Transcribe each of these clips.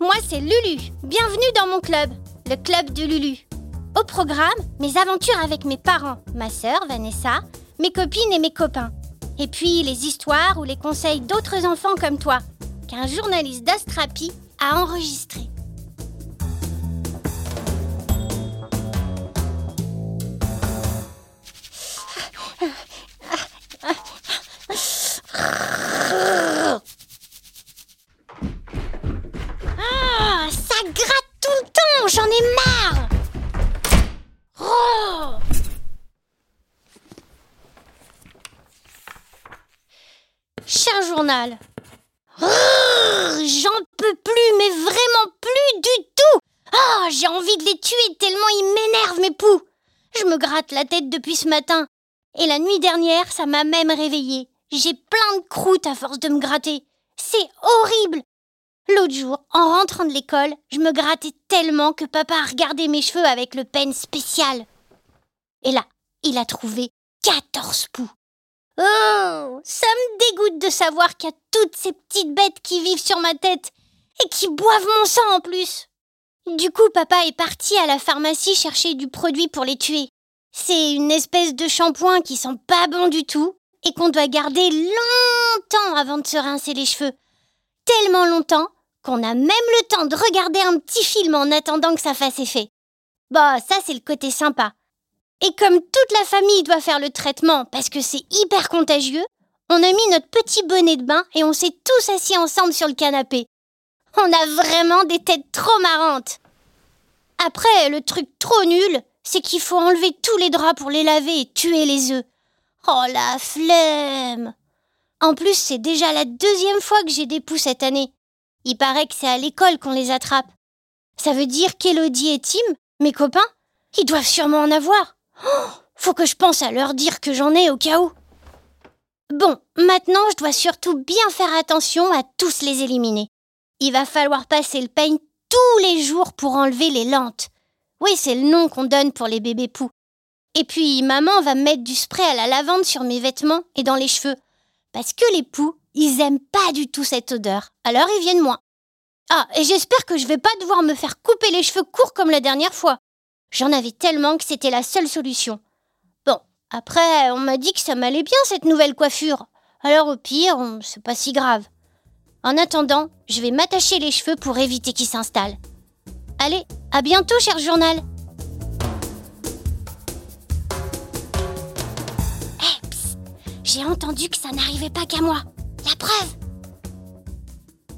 Moi c'est Lulu. Bienvenue dans mon club, le club de Lulu. Au programme, mes aventures avec mes parents, ma sœur Vanessa, mes copines et mes copains. Et puis les histoires ou les conseils d'autres enfants comme toi, qu'un journaliste d'Astrapi a enregistré. J'en ai marre. Oh Cher journal, j'en peux plus, mais vraiment plus du tout. Ah, j'ai envie de les tuer tellement ils m'énervent mes poux. Je me gratte la tête depuis ce matin. Et la nuit dernière, ça m'a même réveillée. J'ai plein de croûtes à force de me gratter. C'est horrible. L'autre jour, en rentrant de l'école, je me grattais tellement que papa a regardé mes cheveux avec le peigne spécial. Et là, il a trouvé 14 poux. Oh, ça me dégoûte de savoir qu'il y a toutes ces petites bêtes qui vivent sur ma tête et qui boivent mon sang en plus. Du coup, papa est parti à la pharmacie chercher du produit pour les tuer. C'est une espèce de shampoing qui sent pas bon du tout et qu'on doit garder longtemps avant de se rincer les cheveux. Tellement longtemps qu'on a même le temps de regarder un petit film en attendant que ça fasse effet. Bah, ça c'est le côté sympa. Et comme toute la famille doit faire le traitement parce que c'est hyper contagieux, on a mis notre petit bonnet de bain et on s'est tous assis ensemble sur le canapé. On a vraiment des têtes trop marrantes. Après, le truc trop nul, c'est qu'il faut enlever tous les draps pour les laver et tuer les œufs. Oh la flemme En plus, c'est déjà la deuxième fois que j'ai des poux cette année. Il paraît que c'est à l'école qu'on les attrape. Ça veut dire qu'Elodie et Tim, mes copains, ils doivent sûrement en avoir. Oh, faut que je pense à leur dire que j'en ai au cas où. Bon, maintenant je dois surtout bien faire attention à tous les éliminer. Il va falloir passer le peigne tous les jours pour enlever les lentes. Oui, c'est le nom qu'on donne pour les bébés poux. Et puis maman va mettre du spray à la lavande sur mes vêtements et dans les cheveux. Parce que les poux, ils aiment pas du tout cette odeur. Alors ils viennent moins. Ah, et j'espère que je vais pas devoir me faire couper les cheveux courts comme la dernière fois. J'en avais tellement que c'était la seule solution. Bon, après, on m'a dit que ça m'allait bien cette nouvelle coiffure. Alors au pire, c'est pas si grave. En attendant, je vais m'attacher les cheveux pour éviter qu'ils s'installent. Allez, à bientôt, cher journal. Hé, psst, j'ai entendu que ça n'arrivait pas qu'à moi. La preuve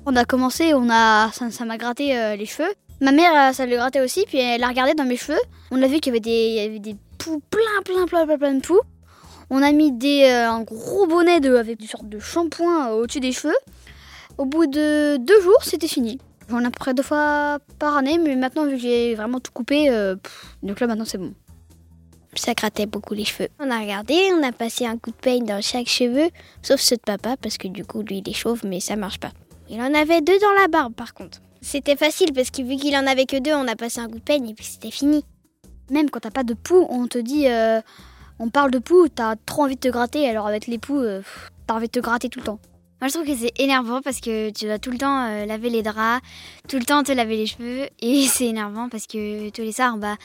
On a commencé, on a, ça, m'a gratté euh, les cheveux. Ma mère, euh, ça lui grattait aussi, puis elle a regardé dans mes cheveux. On a vu qu'il y avait des, poux, plein, plein, plein, plein, plein de poux. On a mis des, euh, un gros bonnet avec une sorte de shampoing au-dessus des cheveux. Au bout de deux jours, c'était fini. J'en ai à peu près deux fois par année, mais maintenant, vu que j'ai vraiment tout coupé, donc là, maintenant, c'est bon. Ça grattait beaucoup les cheveux. On a regardé, on a passé un coup de peigne dans chaque cheveu, sauf ceux de papa, parce que du coup, lui, il est chauve, mais ça marche pas. Il en avait deux dans la barbe, par contre. C'était facile, parce que vu qu'il en avait que deux, on a passé un coup de peigne et puis c'était fini. Même quand t'as pas de poux, on te dit, euh, on parle de poux, t'as trop envie de te gratter, alors avec les poux, euh, t'as envie de te gratter tout le temps. Moi, je trouve que c'est énervant parce que tu dois tout le temps euh, laver les draps, tout le temps te laver les cheveux. Et c'est énervant parce que tous les soirs, bah,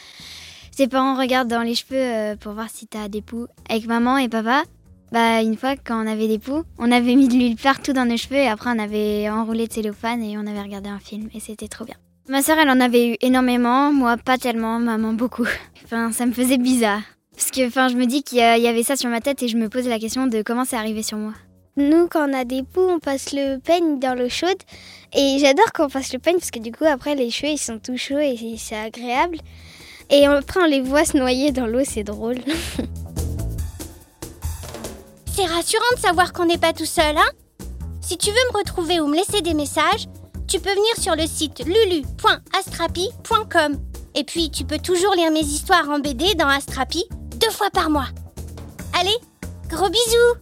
tes parents regardent dans les cheveux euh, pour voir si t'as des poux. Avec maman et papa, bah, une fois, quand on avait des poux, on avait mis de l'huile partout dans nos cheveux et après, on avait enroulé de cellophane et on avait regardé un film. Et c'était trop bien. Ma sœur, elle en avait eu énormément. Moi, pas tellement. Maman, beaucoup. Enfin, ça me faisait bizarre. Parce que, enfin, je me dis qu'il y avait ça sur ma tête et je me posais la question de comment c'est arrivé sur moi. Nous, quand on a des poux, on passe le peigne dans l'eau chaude. Et j'adore quand on passe le peigne parce que du coup, après, les cheveux, ils sont tout chauds et c'est agréable. Et après, on les voit se noyer dans l'eau, c'est drôle. C'est rassurant de savoir qu'on n'est pas tout seul, hein Si tu veux me retrouver ou me laisser des messages, tu peux venir sur le site lulu.astrapi.com. Et puis, tu peux toujours lire mes histoires en BD dans Astrapi deux fois par mois. Allez, gros bisous